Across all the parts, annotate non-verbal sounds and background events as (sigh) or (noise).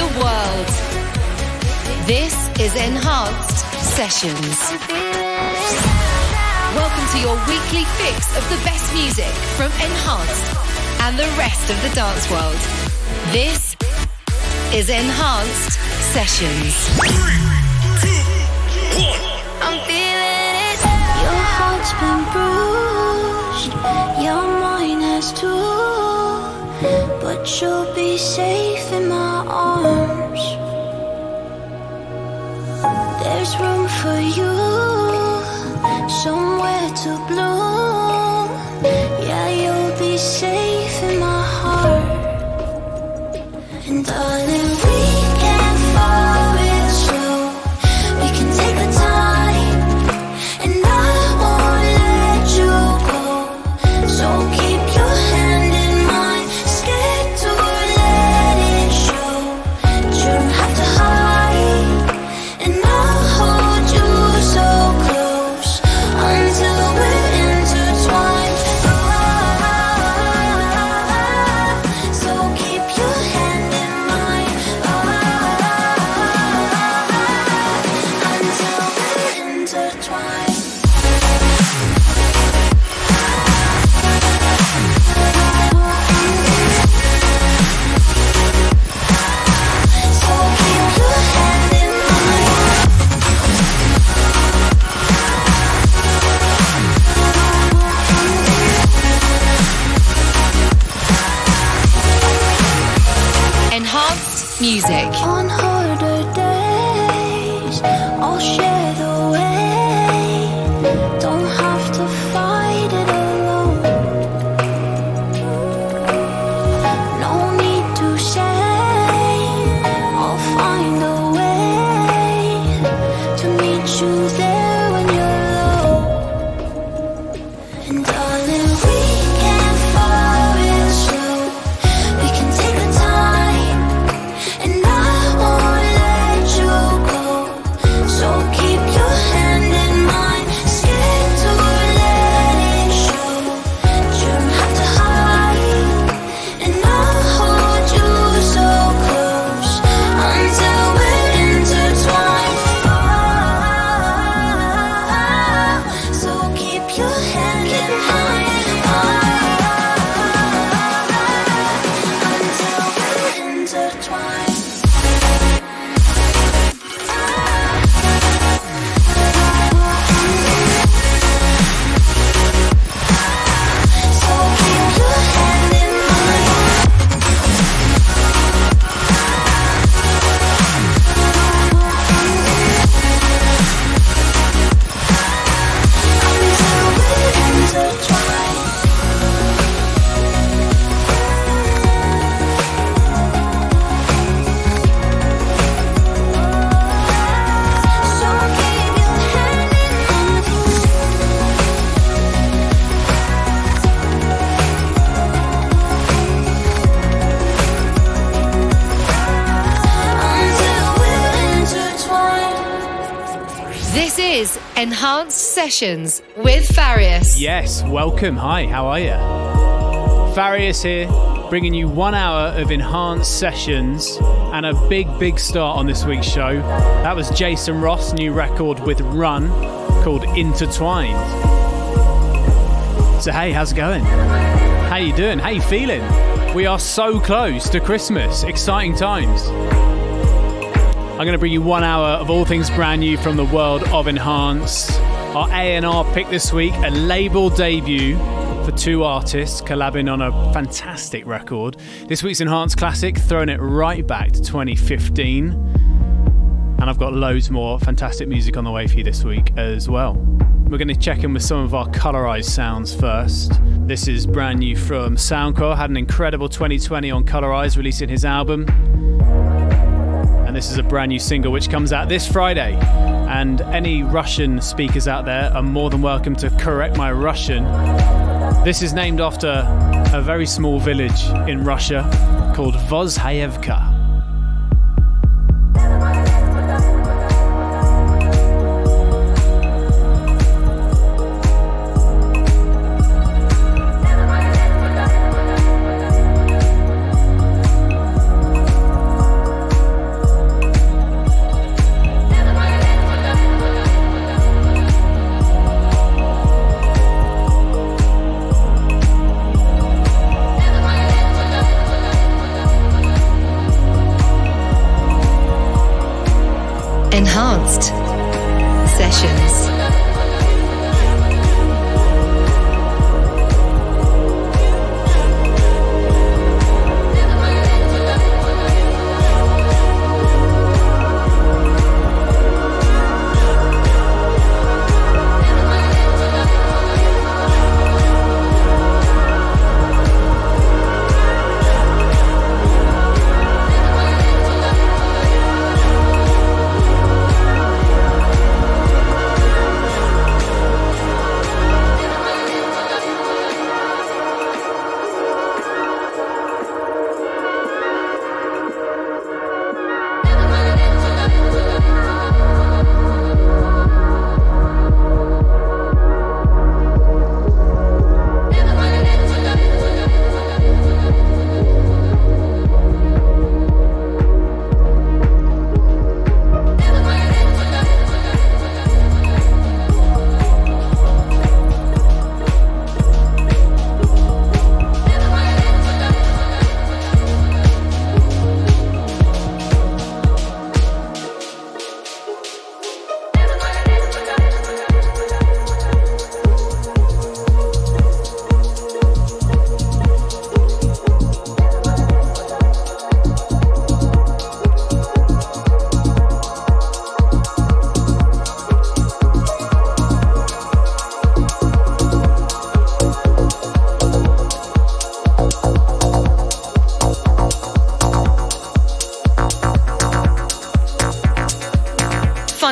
the world. This is Enhanced Sessions. Welcome to your weekly fix of the best music from Enhanced and the rest of the dance world. This is Enhanced Sessions. I'm feeling it. Your heart's been bruised, your mind has too, but you'll be safe in my arms. There's room for you, somewhere to bloom. Yeah, you'll be safe in my heart, and darling, music. Sessions with Farius. Yes, welcome. Hi, how are you? Farius here, bringing you one hour of enhanced sessions and a big, big start on this week's show. That was Jason Ross' new record with RUNN called Intertwined. So hey, how's it going? How you doing? How you feeling? We are so close to Christmas. Exciting times. I'm going to bring you one hour of all things brand new from the world of Enhance. Our A&R pick this week, a label debut for two artists collabing on a fantastic record. This week's Enhanced Classic, throwing it right back to 2015. And I've got loads more fantastic music on the way for you this week as well. We're going to check in with some of our colorized sounds first. This is brand new from Sound Quelle, had an incredible 2020 on Colorize, releasing his album. And this is a brand new single which comes out this Friday. And any Russian speakers out there are more than welcome to correct my Russian. This is named after a very small village in Russia called Vozhayevka.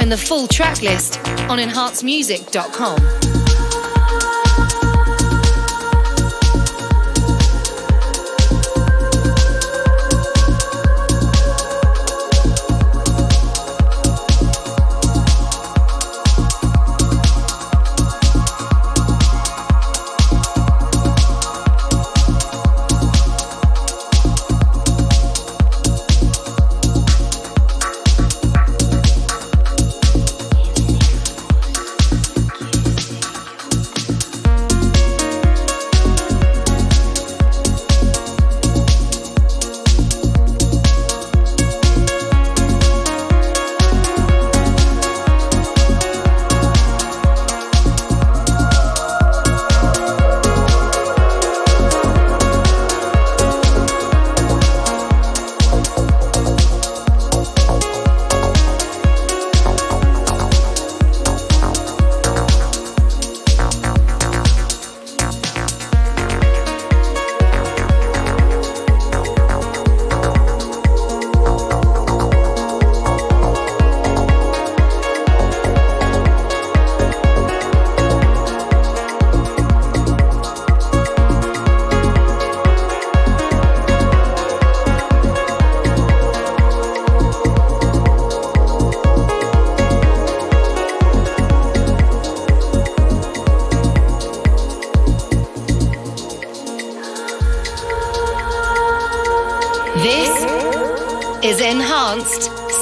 Find the full track list on enhancedmusic.com.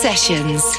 Sessions.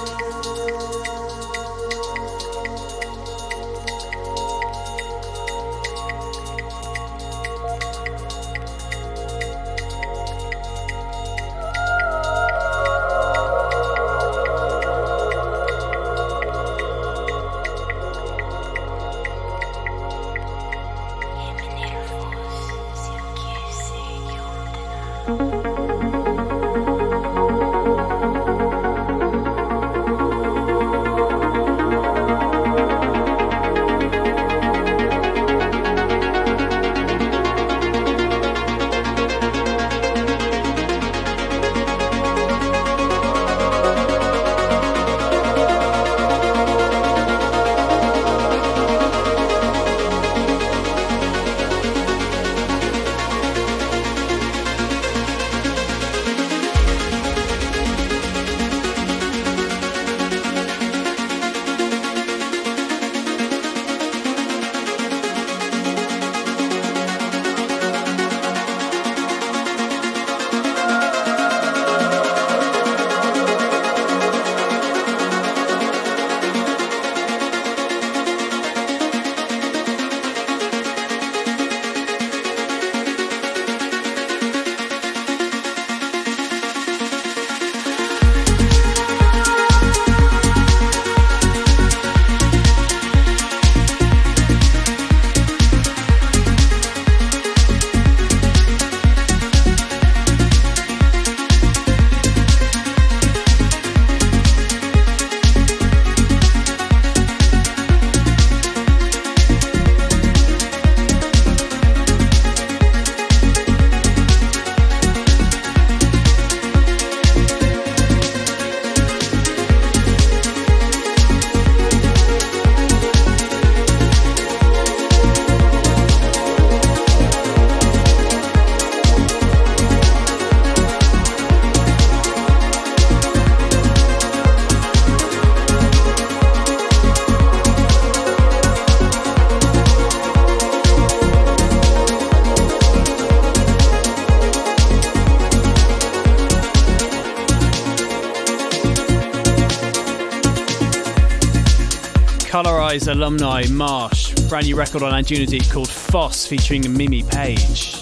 Alumni Marsh, brand new record on Anjunadeep called Foss featuring Mimi Page.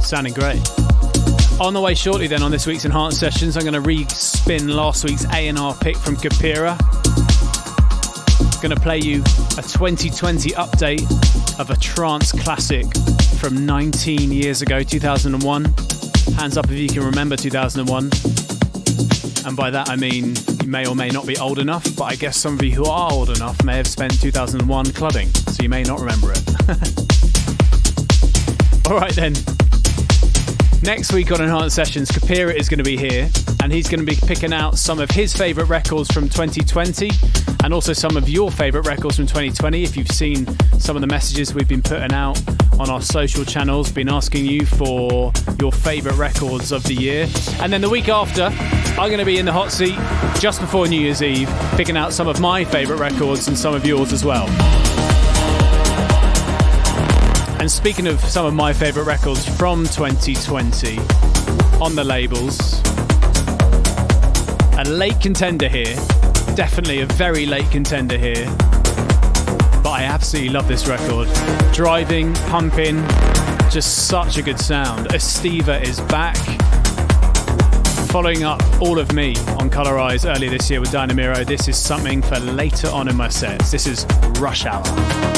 Sounding great. On the way shortly then on this week's Enhanced Sessions, I'm going to re-spin last week's A&R pick from Kapira. Going to play you a 2020 update of a trance classic from 19 years ago, 2001. Hands up if you can remember 2001. And by that I mean may or may not be old enough, but I guess some of you who are old enough may have spent 2001 clubbing, so you may not remember it. (laughs) All right then. Next week on Enhanced Sessions, Kapira is going to be here, and he's going to be picking out some of his favourite records from 2020 and also some of your favourite records from 2020. If you've seen some of the messages we've been putting out on our social channels, been asking you for your favourite records of the year. And then the week after, I'm going to be in the hot seat just before New Year's Eve, picking out some of my favourite records and some of yours as well. And speaking of some of my favourite records from 2020 on the labels, a late contender here definitely a very late contender here. But I absolutely love this record. Driving, pumping, just such a good sound. Estiva is back. Following up all of me on Colorize earlier this year with Dynamiro, this is something for later on in my sets. This is Rush Hour.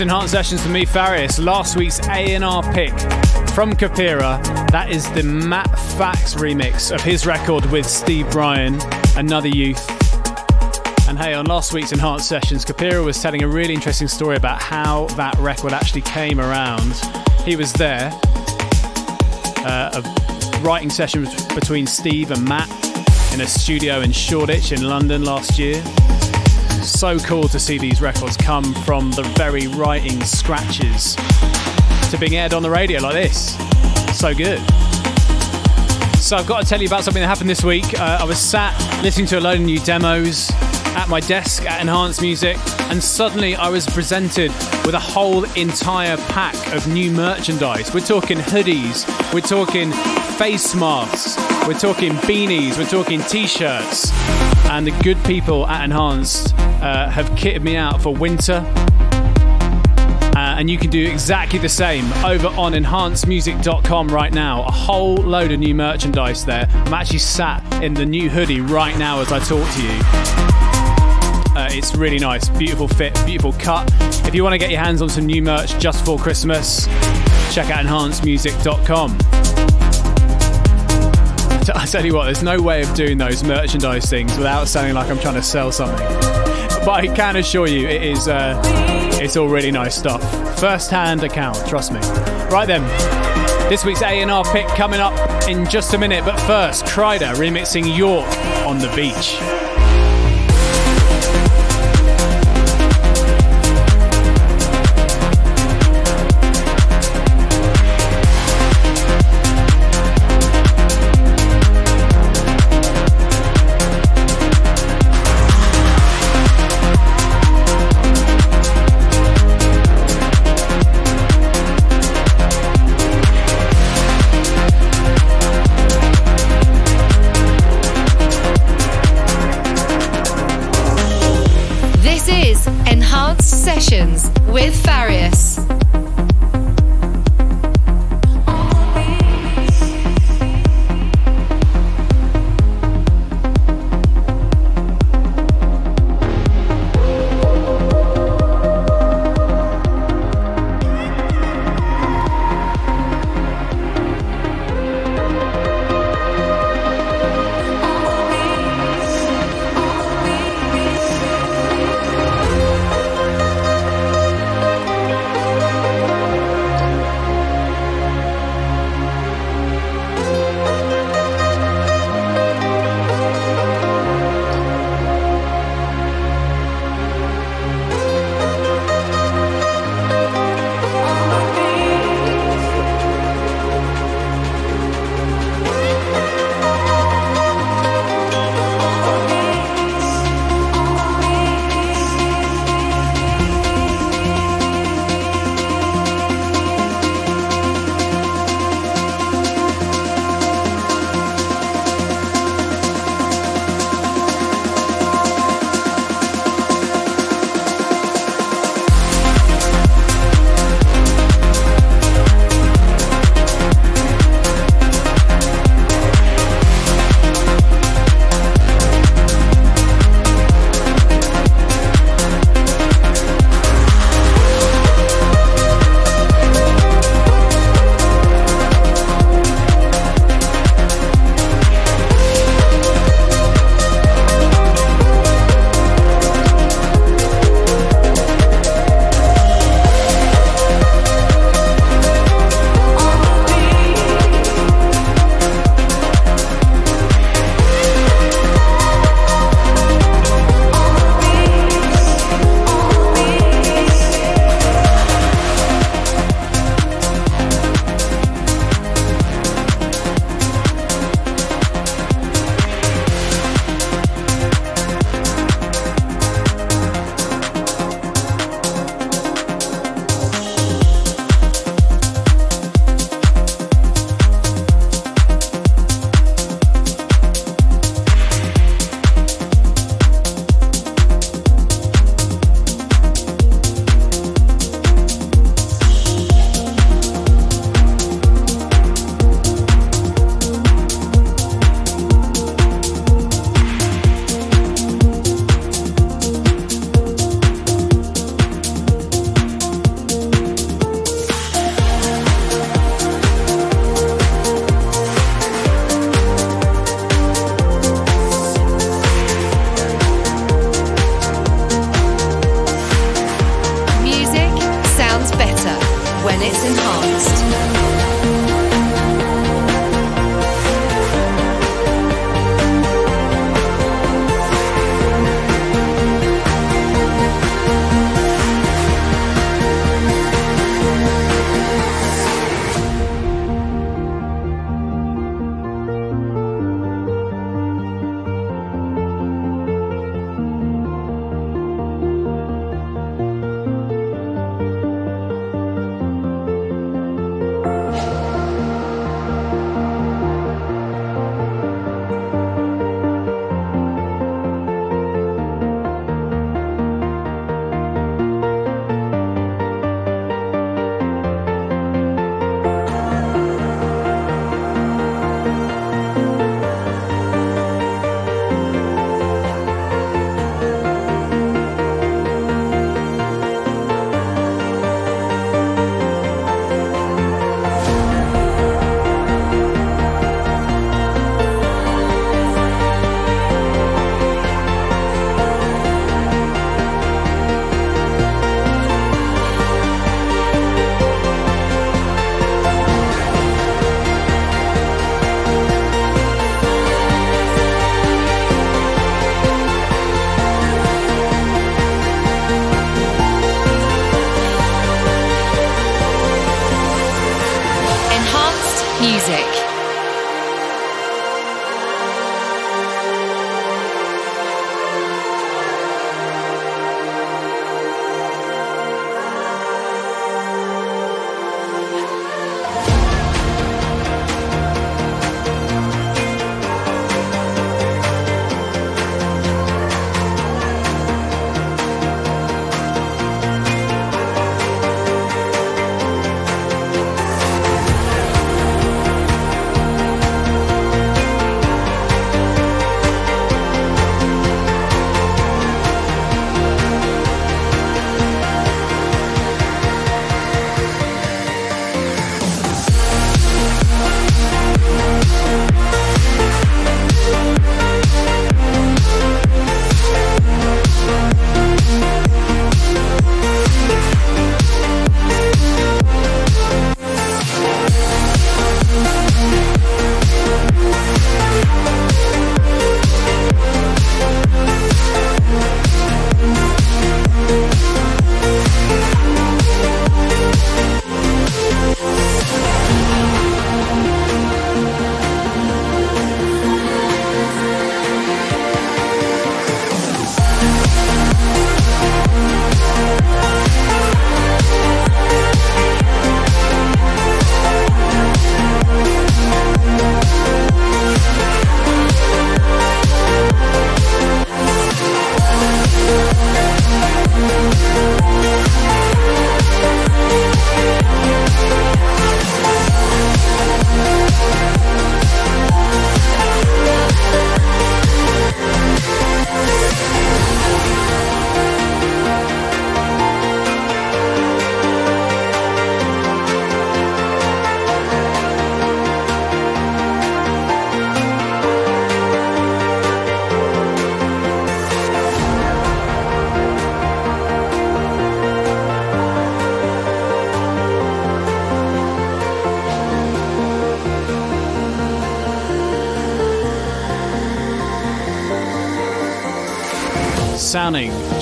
Enhanced Sessions for me, Farius. Last week's A&R pick from Kapira. That is the Matt Fax remix of his record with Steve Brian, Another Youth. And hey, on last week's Enhanced Sessions, Kapira was telling a really interesting story about how that record actually came around. He was there, uh, a writing session between Steve and Matt in a studio in Shoreditch in London last year so cool to see these records come from the very writing scratches to being aired on the radio like this. So good. So I've got to tell you about something that happened this week. Uh, I was sat listening to a load of new demos at my desk at Enhanced Music, and suddenly I was presented with a whole entire pack of new merchandise. We're talking hoodies, we're talking face masks, we're talking beanies, we're talking t shirts. And the good people at Enhanced uh, have kitted me out for winter. Uh, and you can do exactly the same over on enhancedmusic.com right now. A whole load of new merchandise there. I'm actually sat in the new hoodie right now as I talk to you. Uh, it's really nice, beautiful fit, beautiful cut. If you want to get your hands on some new merch just for Christmas, check out enhancedmusic.com. I tell you what, there's no way of doing those merchandise things without sounding like I'm trying to sell something. But I can assure you, it is uh, it's all really nice stuff. First-hand account, trust me. Right then, this week's A&R pick coming up in just a minute. But first, Kryder remixing York on the beach.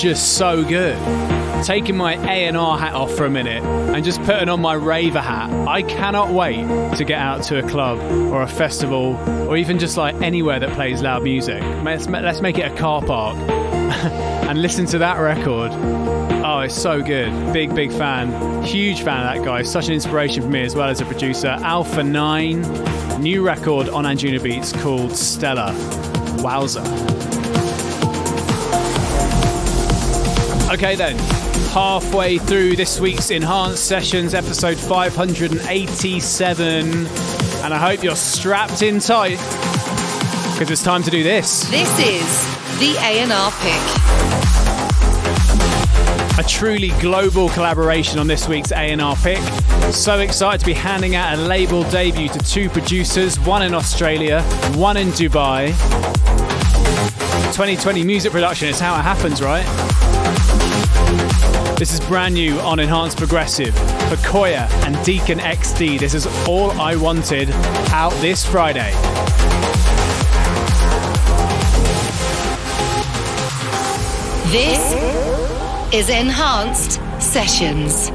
Just so good. Taking my A&R hat off for a minute and just putting on my raver hat. I cannot wait to get out to a club or a festival or even just like anywhere that plays loud music. Let's, let's make it a car park (laughs) and listen to that record. Oh, it's so good. Big, big fan. Huge fan of that guy. Such an inspiration for me as well as a producer. Alpha 9, new record on Anjunabeats called Stella. Wowza. Okay, then. Halfway through this week's Enhanced Sessions, episode 587. And I hope you're strapped in tight because it's time to do this. This is the A&R pick. A truly global collaboration on this week's A&R pick. So excited to be handing out a label debut to two producers, one in Australia, one in Dubai. 2020 music production is how it happens, right? This is brand new on Enhanced Progressive for Koya and Deacon XD. This is All I Wanted out this Friday. This is Enhanced Sessions.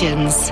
Sessions.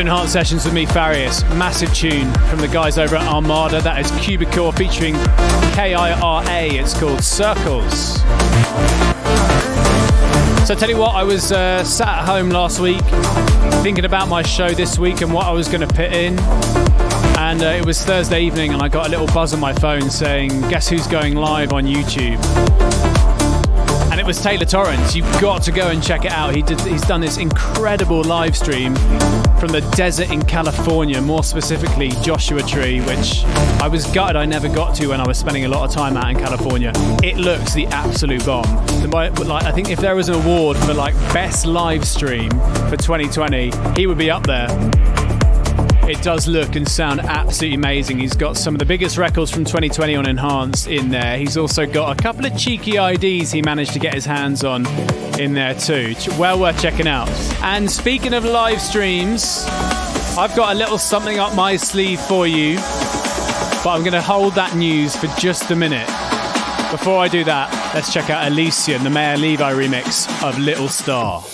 Enhanced Sessions with me, Farius. Massive tune from the guys over at Armada. That is Cubicore featuring K I R A. It's called Circles. So, tell you what, I was uh, sat at home last week thinking about my show this week and what I was going to put in. And uh, it was Thursday evening, and I got a little buzz on my phone saying, Guess who's going live on YouTube? Was Taylor Torrence. You've got to go and check it out. He did, he's done this incredible live stream from the desert in California, more specifically Joshua Tree, which I was gutted I never got to when I was spending a lot of time out in California. It looks the absolute bomb. Like, I think if there was an award for like best live stream for 2020, he would be up there. It does look and sound absolutely amazing. He's got some of the biggest records from 2020 on Enhanced in there. He's also got a couple of cheeky IDs he managed to get his hands on in there too. Well worth checking out. And speaking of live streams, I've got a little something up my sleeve for you, but I'm going to hold that news for just a minute. Before I do that, let's check out Elysian, the Maor Levi remix of Little Star.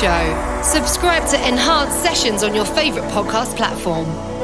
Show, subscribe to Enhanced Sessions on your favourite podcast platform.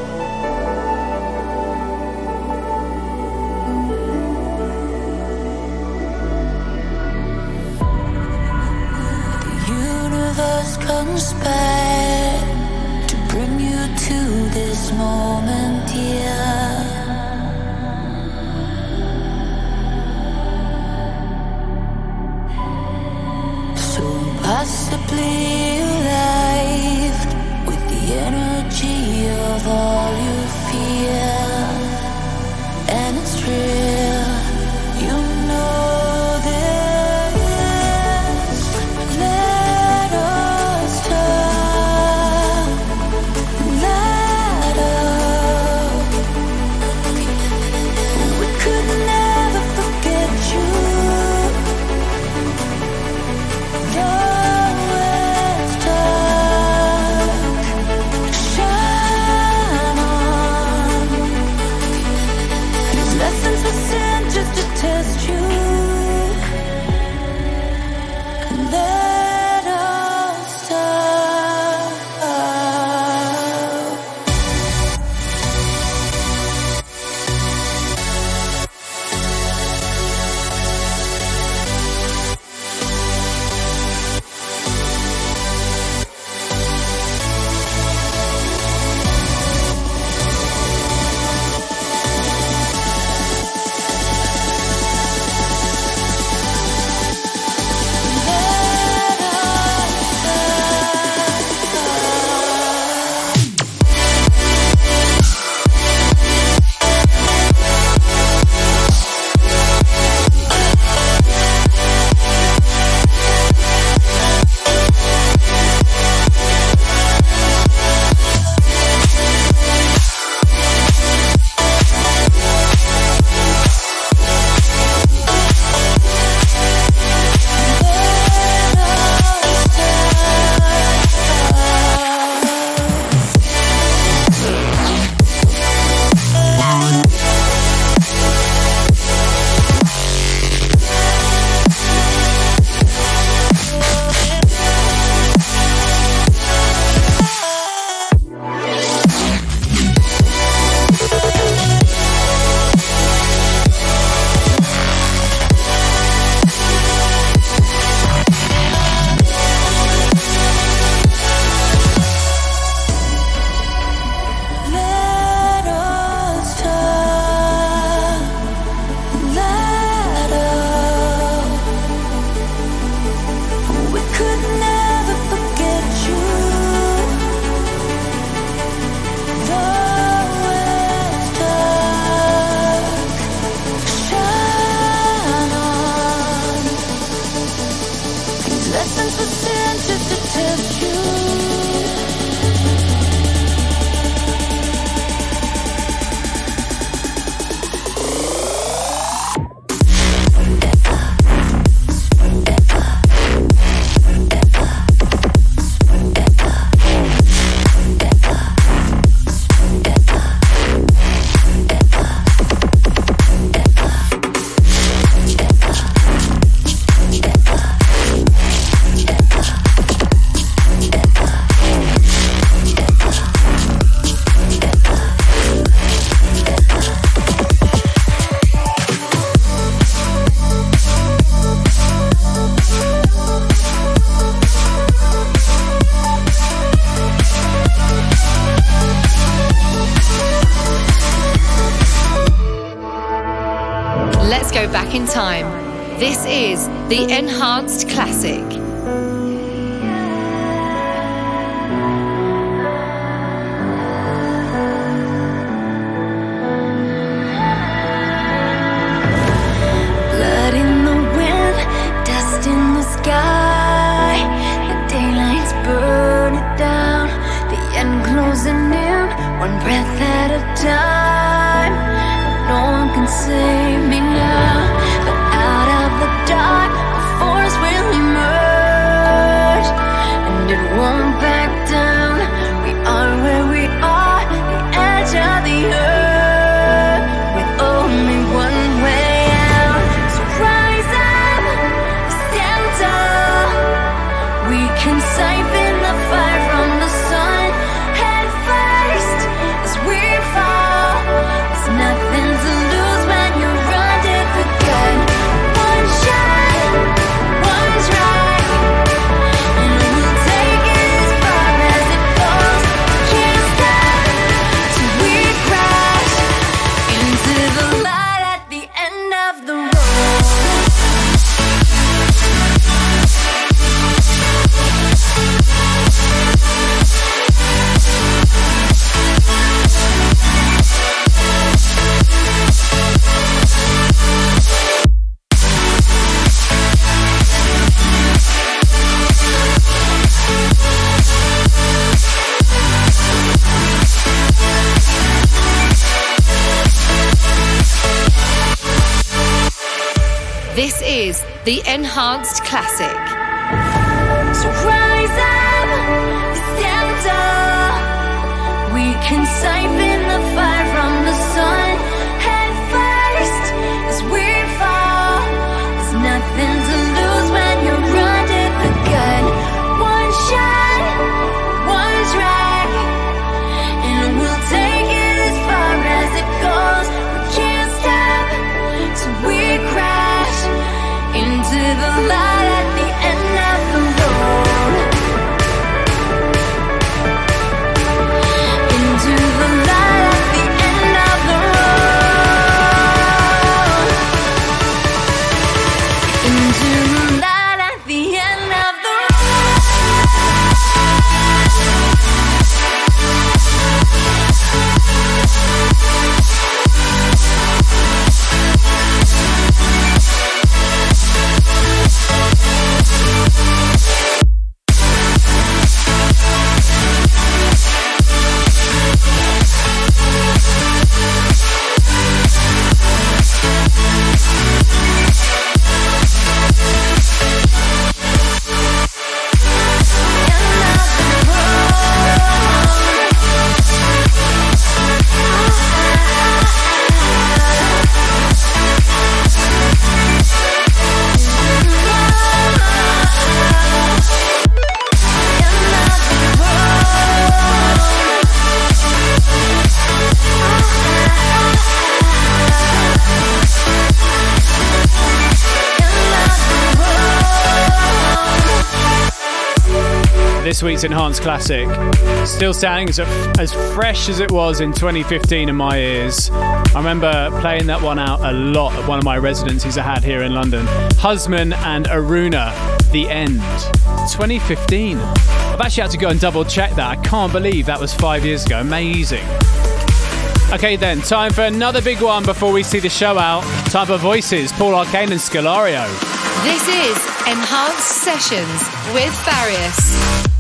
One breath at a time, no one can save me. The Enhanced Classic. Week's Enhanced Classic still sounding as, as fresh as it was in 2015 in my ears. I remember playing that one out a lot at one of my residencies I had here in London. Husman and Aruna, The End. 2015. I've actually had to go and double check that. I can't believe that was five years ago. Amazing. Okay, then, time for another big one before we see the show out. Time for voices Paul Arcane and Scalario. This is Enhanced Sessions with Farius.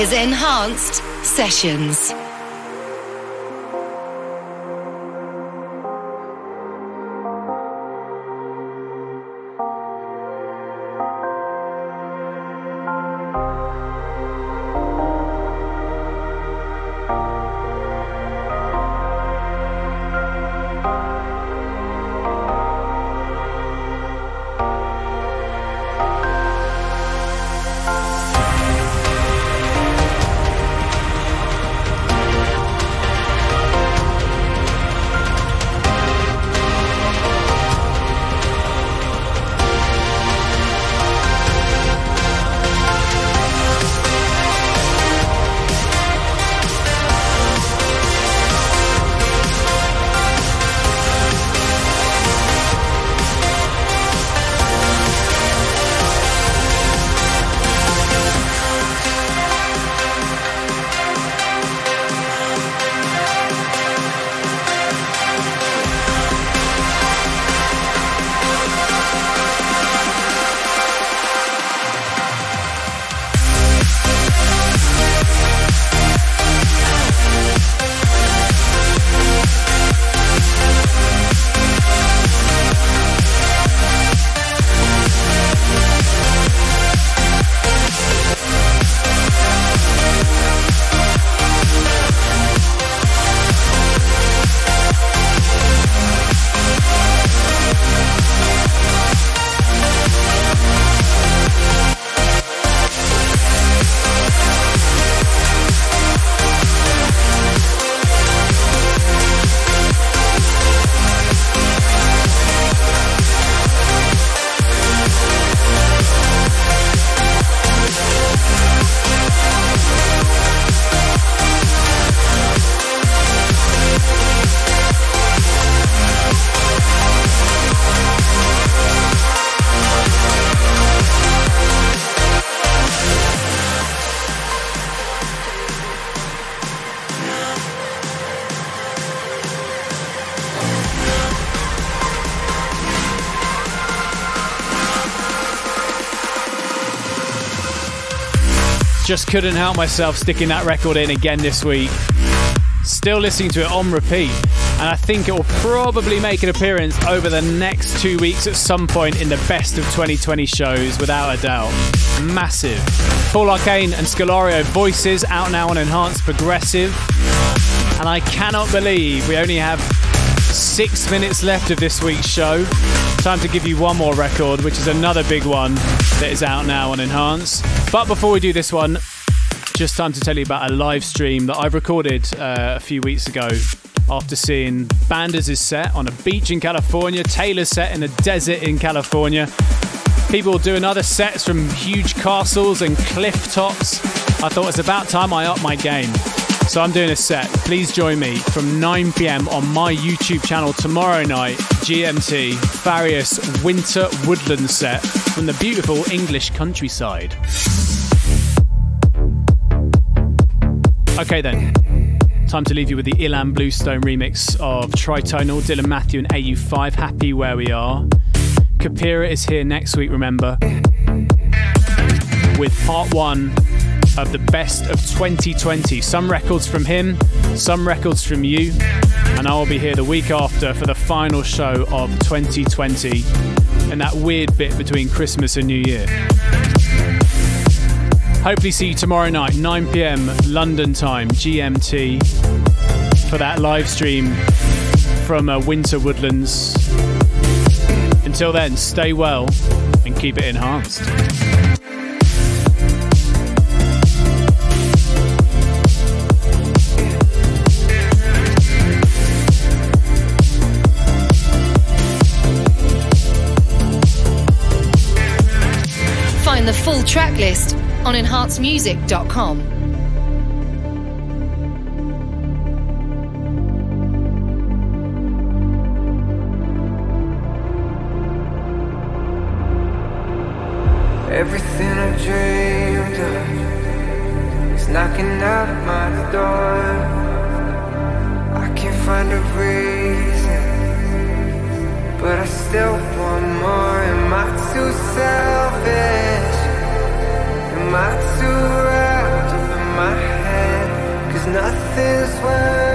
Is Enhanced Sessions. Couldn't help myself sticking that record in again this week. Still listening to it on repeat, and I think it will probably make an appearance over the next two weeks at some point in the best of 2020 shows, without a doubt. Massive. Paul Arcane and Scolario voices out now on Enhanced Progressive, and I cannot believe we only have six minutes left of this week's show. Time to give you one more record, which is another big one that is out now on Enhance. But before we do this one, just time to tell you about a live stream that I've recorded uh, a few weeks ago after seeing Banders' set on a beach in California, Taylor's set in a desert in California. People doing other sets from huge castles and cliff tops. I thought it's about time I up my game. So I'm doing a set. Please join me from 9 pm on my YouTube channel tomorrow night, GMT, Farius Winter Woodland set from the beautiful English countryside. Okay then. Time to leave you with the Ilan Bluestone remix of Tritonal, Dylan Matthew and AU5, Happy Where We Are. Kapira is here next week, remember, with part one of the best of 2020. Some records from him, some records from you, and I will be here the week after for the final show of 2020 and that weird bit between Christmas and New Year. Hopefully, see you tomorrow night, 9 pm London time, GMT, for that live stream from uh, Winter Woodlands. Until then, stay well and keep it enhanced. Find the full track list on enhancedmusic.com. Everything I dreamed of is knocking at my door. I can't find a reason, but I still want more. Am I too selfish? Am I too wrapped up in my head? Cause nothing's working.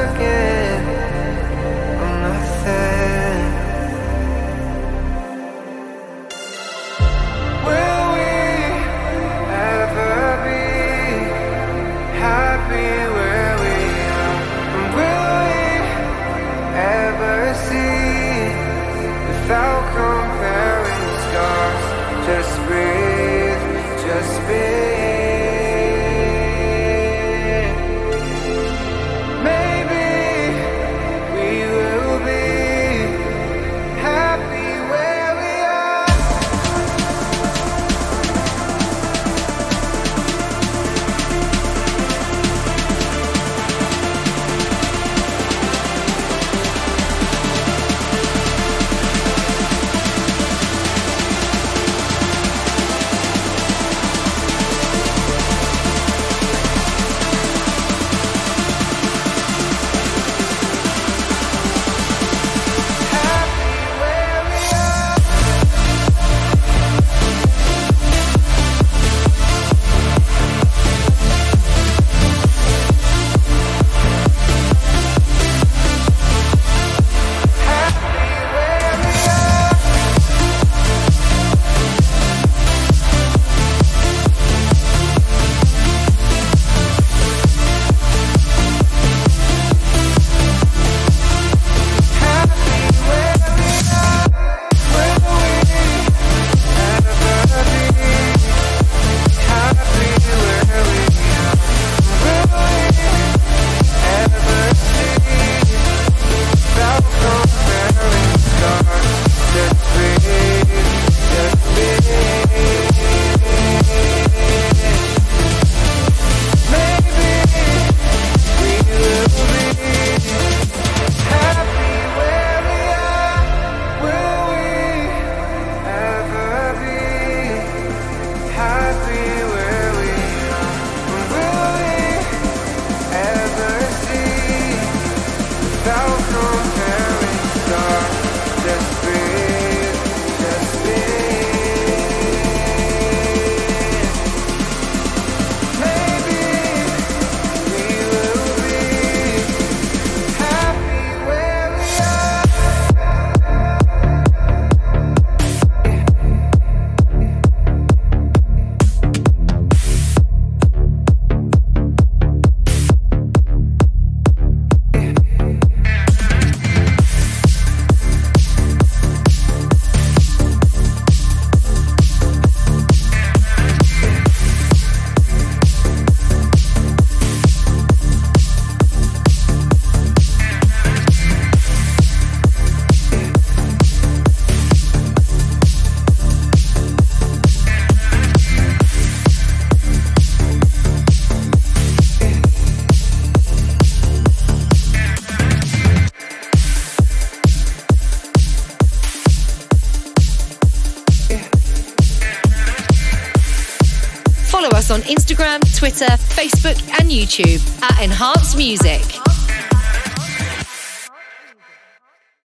Twitter, Facebook, and YouTube at Enhanced Music.